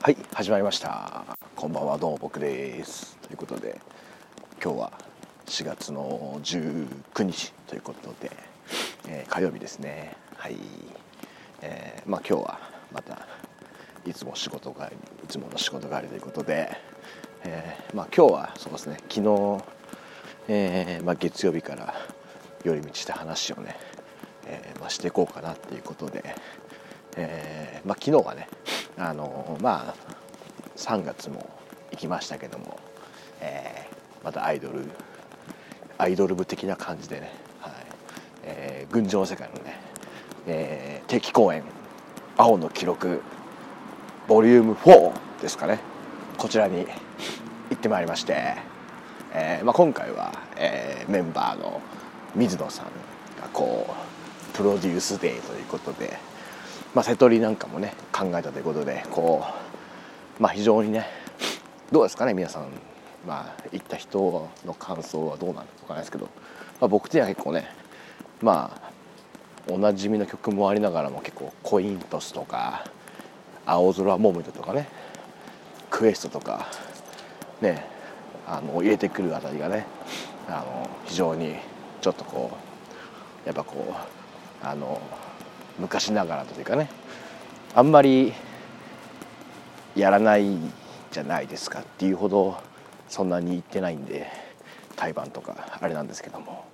はい始まりました。こんばんはどうも僕です。ということで今日は4月の19日ということで、えー、火曜日ですね。はい、えー、まあ今日はまたいつも仕事帰りいつもの仕事帰りということで、えー、まあ今日はそうですね昨日、えーまあ、月曜日から寄り道した話をね、えーまあ、していこうかなっていうことで、えーまあ、昨日はねあのまあ3月も行きましたけども、えー、またアイドルアイドル部的な感じでね、はい。えー、群青世界のね、えー、定期公演「青の記録」ボリューム4ですかね。こちらに行ってまいりまして、えーまあ、今回は、えー、メンバーの水野さんがこうプロデュースデーということでまあ、瀬戸りなんかもね考えたということでこう、まあ、非常にねどうですかね皆さん、まあ、行った人の感想はどうなのかわからないですけど、まあ、僕的には結構ねまあおなじみの曲もありながらも結構コイントスとか青空モムドとかねクエストとかねあの入れてくるあたりがねあの非常にちょっとこうやっぱこうあの昔ながらというかね。あんまりやらないじゃないですかっていうほどそんなに行ってないんで対バンとかあれなんですけども。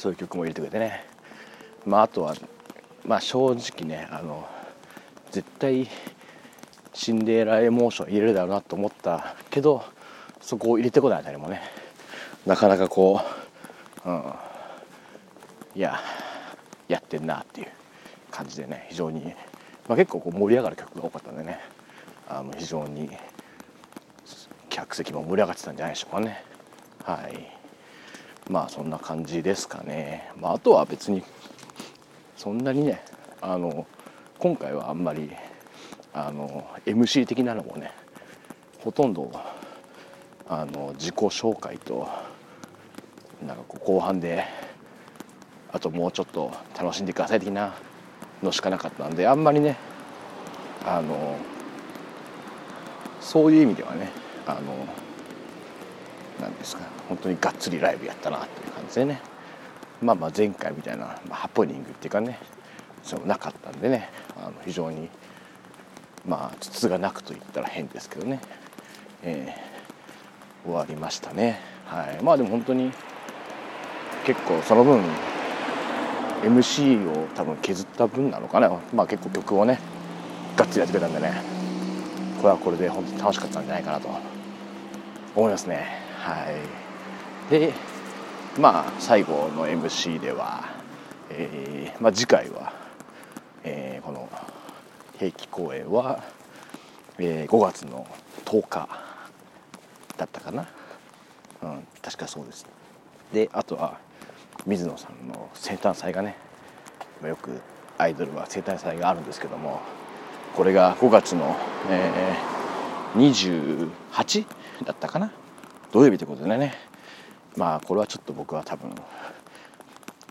そういう曲も入れてくれてね。まああとはまあ正直ねあの絶対シンデレラエモーション入れるだろうなと思ったけどそこを入れてこないあたりもねなかなかこう、うん、いややってんなっていう。感じでね非常に、まあ、結構こう盛り上がる曲が多かったんでねあの非常に客席も盛り上がってたんじゃないでしょうかね。はい。まあそんな感じですかね、まあ、あとは別にそんなにねあの今回はあんまりあの MC 的なのもねほとんどあの自己紹介となんかこう後半であともうちょっと楽しんでください的なのしかなかったんであんまりねあのそういう意味ではねあのなんですか本当にがっつりライブやったなっていう感じでねまあまあ前回みたいな、まあ、ハプニングっていうかねそうなかったんでねあの非常にまあ筒がなくと言ったら変ですけどね、えー、終わりましたね。はい。まあでも本当に結構その分 MC を多分削った分なのかな。まあ結構曲をねがっつりやってくれたんでね。これはこれで本当に楽しかったんじゃないかなと。思いますね。はい。でまあ最後の MC では、えーまあ、次回は、えー、この定期公演は、えー、5月の10日だったかな。うん確かそうです。であとは水野さんの生誕祭がねよくアイドルは生誕祭があるんですけどもこれが5月の、えー、28だったかな？土曜日ということでね。まあこれはちょっと僕は多分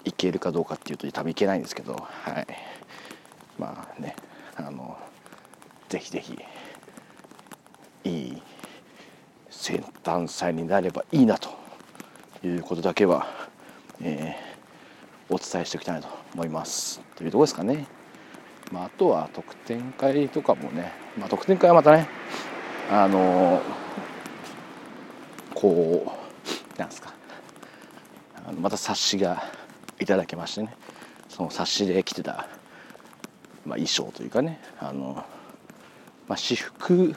いけるかどうかっていうと多分いけないんですけどはい。まあねあのぜひぜひいい生誕祭になればいいなということだけはえー、お伝えしておきたいと思います。というとこですかね、まあ、あとは特典会とかもね、まあ、特典会はまたねあのー、こうなんですか。あのまた冊子がいただけましてね。その冊子で着てた、まあ、衣装というかね。あの、まあ、私服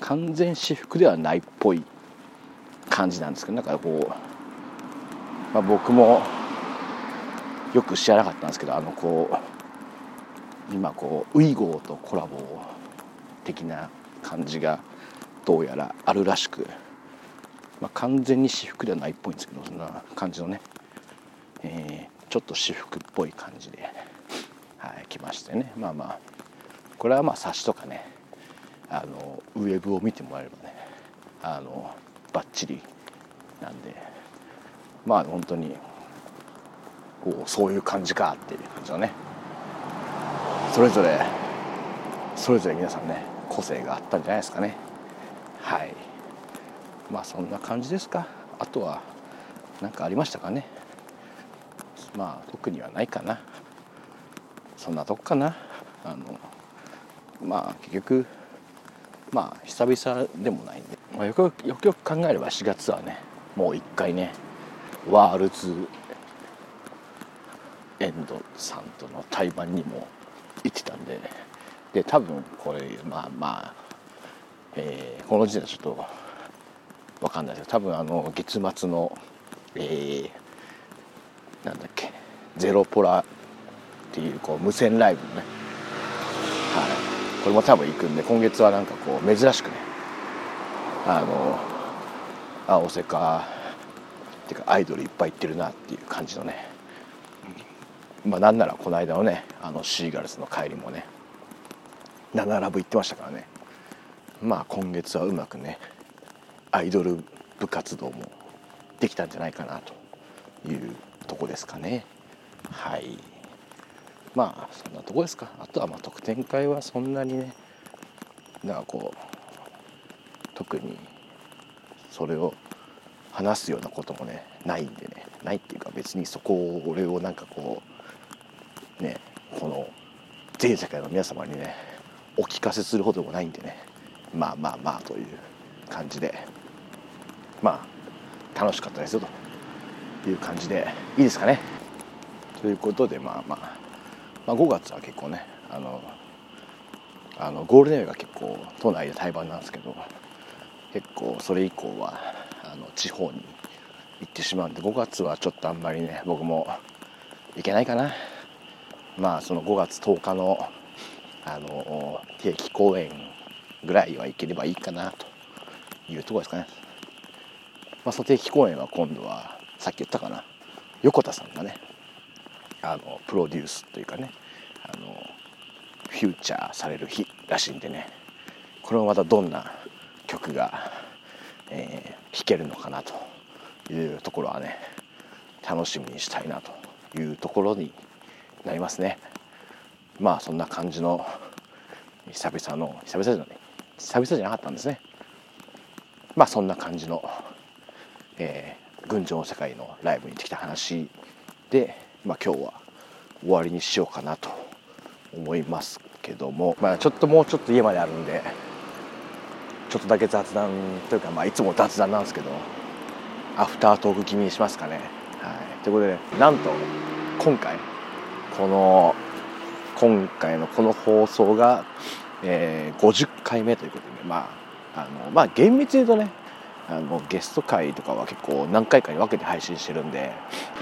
完全私服ではないっぽい感じなんですけどなんかこうまあ、僕もよく知らなかったんですけどあのこう今こうウイゴーとコラボ的な感じがどうやらあるらしく、まあ、完全に私服ではないっぽいんですけどそんな感じのね、えー、ちょっと私服っぽい感じで、はい、来ましてね。まあまあこれはまあ冊子とかねあのウェブを見てもらえればねあのバッチリなんで。まあ本当にこうそういう感じかっていう感じのね。それぞれそれぞれ皆さんね個性があったんじゃないですかね。はい。まあそんな感じですか。あとは何かありましたかね。まあ特にはないかな。そんなとこかな。あのまあ結局まあ久々でもないんで、まあ、よくよくよく考えれば4月はねもう一回ねワールズエンドさんとの対バンにも行ってたんでで多分これまあまあ、えー、この時点でちょっと分かんないですけど多分あの月末のえー、なんだっけゼロポラっていうこう無線ライブのね、はい、これも多分行くんで今月はなんかこう珍しくねあの青瀬かていうかアイドルいっぱい行ってるなっていう感じのね。まあなんならこの間のねあのシーガルズの帰りもね7ラブ行ってましたからね。まあ今月はうまくねアイドル部活動もできたんじゃないかなというとこですかね。はい。まあそんなとこですか。あとはまあ特典会はそんなにねなんかこう特にそれを話すようなこともねないんでね。ないっていうか別にそこを俺をなんかこうねこの全世界の皆様にねお聞かせするほどもないんでね。まあまあまあという感じで。まあ楽しかったですよという感じでいいですかね。ということでまあまあ、まあ、5月は結構ねあのあのゴールデンウェイが結構都内で対バンなんですけど結構それ以降はあの地方に行ってしまうんで5月はちょっとあんまりね僕も行けないかな。まあその5月10日のあの定期公演ぐらいは行ければいいかなというとこですかね、まあ、その定期公演は今度はさっき言ったかな。横田さんがねあのプロデュースというかねあのフューチャーされる日らしいんでねこれもまたどんな曲が、え、弾けるのかなというところはね楽しみにしたいなというところになりますね。まあそんな感じの久々の久々じゃない久々じゃなかったんですね。まあそんな感じの、えー、群青の世界のライブに行ってきた話で、まあ、今日は終わりにしようかなと思いますけども、まあ、ちょっともうちょっと家まであるんでちょっとだけ雑談というか、まあ、いつも雑談なんですけどアフタートーク気味にしますかね。はい、ということで、ね、なんと今回この今回のこの放送が、えー、50回目ということで、まああのまあ厳密に言うとねあのゲスト会とかは結構何回かに分けて配信してるんで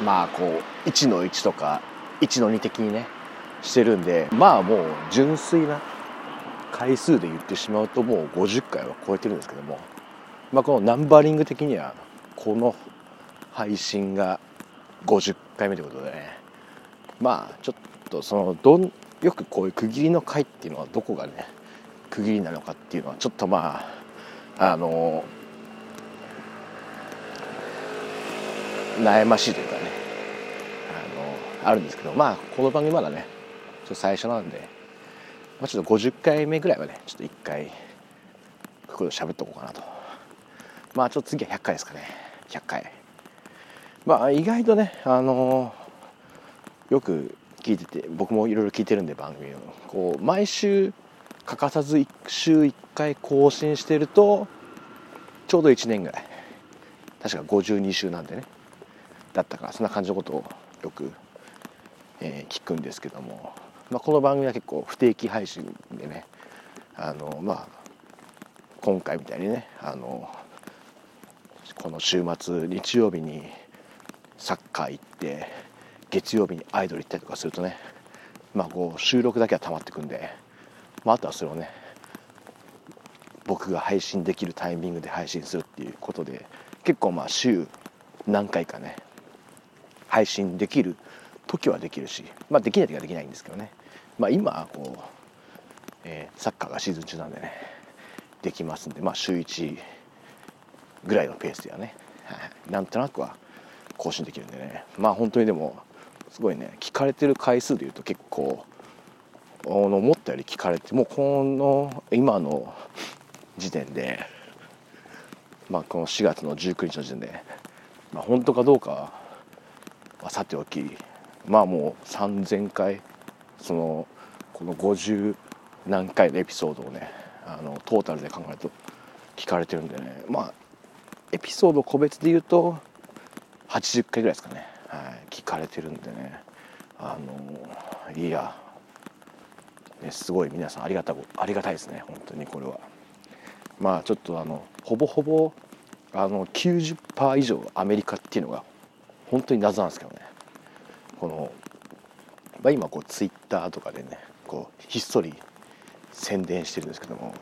まあこう1の1とか1の2的にねしてるんでまあもう純粋な回数で言ってしまうともう50回は超えてるんですけども、まあ、このナンバリング的にはこの配信が50回目ということでねまあちょっとそのどんよくこういう区切りの回っていうのはどこがね区切りなのかっていうのはちょっとまああの悩ましいというかねあのあるんですけどまあこの番組まだねちょっと最初なんで、まあ、ちょっと50回目ぐらいはねちょっと一回こういうこと喋っとこうかなと。まあちょっと次は100回ですかね。100回。まあ意外とねあのよく聞いてて僕もいろいろ聞いてるんで番組を。こう毎週欠かさず1週1回更新してるとちょうど1年ぐらい。確か52週なんでね。だったからそんな感じのことをよく、えー、聞くんですけども、まあ、この番組は結構不定期配信でねあのまあ今回みたいにねあのこの週末日曜日にサッカー行って月曜日にアイドル行ったりとかするとねまあこう収録だけは溜まってくんで、まあ、あとはそれをね僕が配信できるタイミングで配信するっていうことで結構まあ週何回かね配信できる時はできるし、まあ、できない時はできないんですけどね、まあ、今こう、えー、サッカーがシーズン中なんでねできますんで、まあ、週1ぐらいのペースではね、なんとなくは更新できるんでね。まあ本当にでもすごいね聞かれてる回数でいうと結構思ったより聞かれてもうこの今の時点で、まあ、この4月の19日の時点で、まあ、本当かどうかはさておきまあもう3,000回そのこの50何回のエピソードをねあのトータルで考えると聞かれてるんでね。まあエピソード個別で言うと80回ぐらいですかね、はい、聞かれてるんでね。あのいや、ね、すごい皆さんありがたありがたいですね。本当にこれは。まあちょっとあのほぼほぼあの90%以上アメリカっていうのが本当に謎なんですけどね。この、まあ、今こうツイッターとかでねこうひっそり宣伝してるんですけども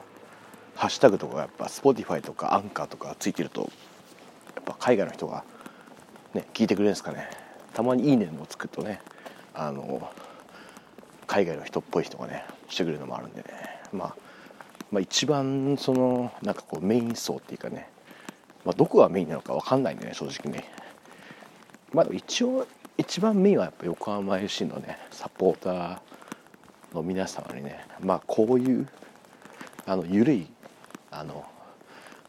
ハッシュタグとかやっぱ Spotify とかアンカーとかついてるとやっぱ海外の人がね聞いてくれるんですかね。たまに「いいね」もつくとねあの海外の人っぽい人がねしてくれるのもあるんでね、まあ、まあ一番そのなんかこうメイン層っていうかね、まあ、どこがメインなのか分かんないんでね正直ね。まあ一応一番メインはやっぱ横浜 FC のねサポーターの皆様にねまあこういうあの緩いあの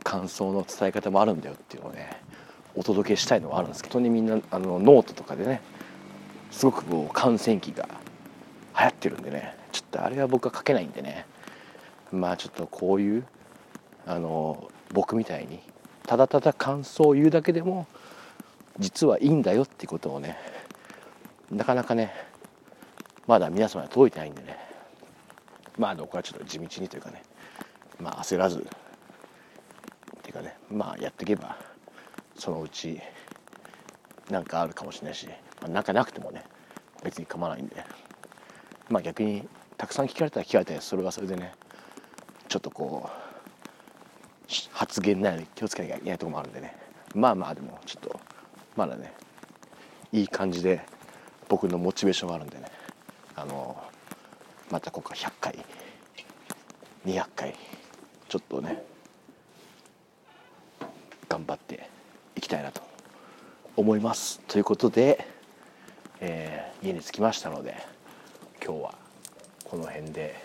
感想の伝え方もあるんだよっていうのをねお届けしたいのはあるんですけど本当にみんなあのノートとかでねすごくこう感染期が流行ってるんでねちょっとあれは僕は書けないんでねまあちょっとこういうあの僕みたいにただただ感想を言うだけでも実はいいんだよってことをねなかなかねまだ皆様に届いてないんでね。まあ僕はちょっと地道にというかね。まあ焦らず。っていうかね。まあやっていけばそのうちなんかあるかもしれないし、まあ、なんかなくてもね別に構わないんで。まあ逆にたくさん聞かれたら聞かれてそれはそれでねちょっとこう発言ないように気をつけなきゃいけないとこもあるんでね。まあまあでもちょっとまだねいい感じで僕のモチベーションがあるんでね。あのまた今回100回200回ちょっとね頑張っていきたいなと思います。ということで、えー、家に着きましたので今日はこの辺で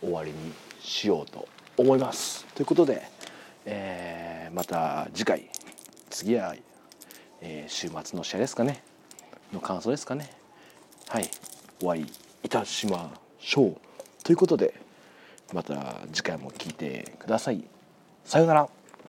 終わりにしようと思います。ということで、えー、また次回次は、えー、週末の試合ですかね。の感想ですかね。はいお会いいたしましょうということでまた次回も聴いてください。さようなら。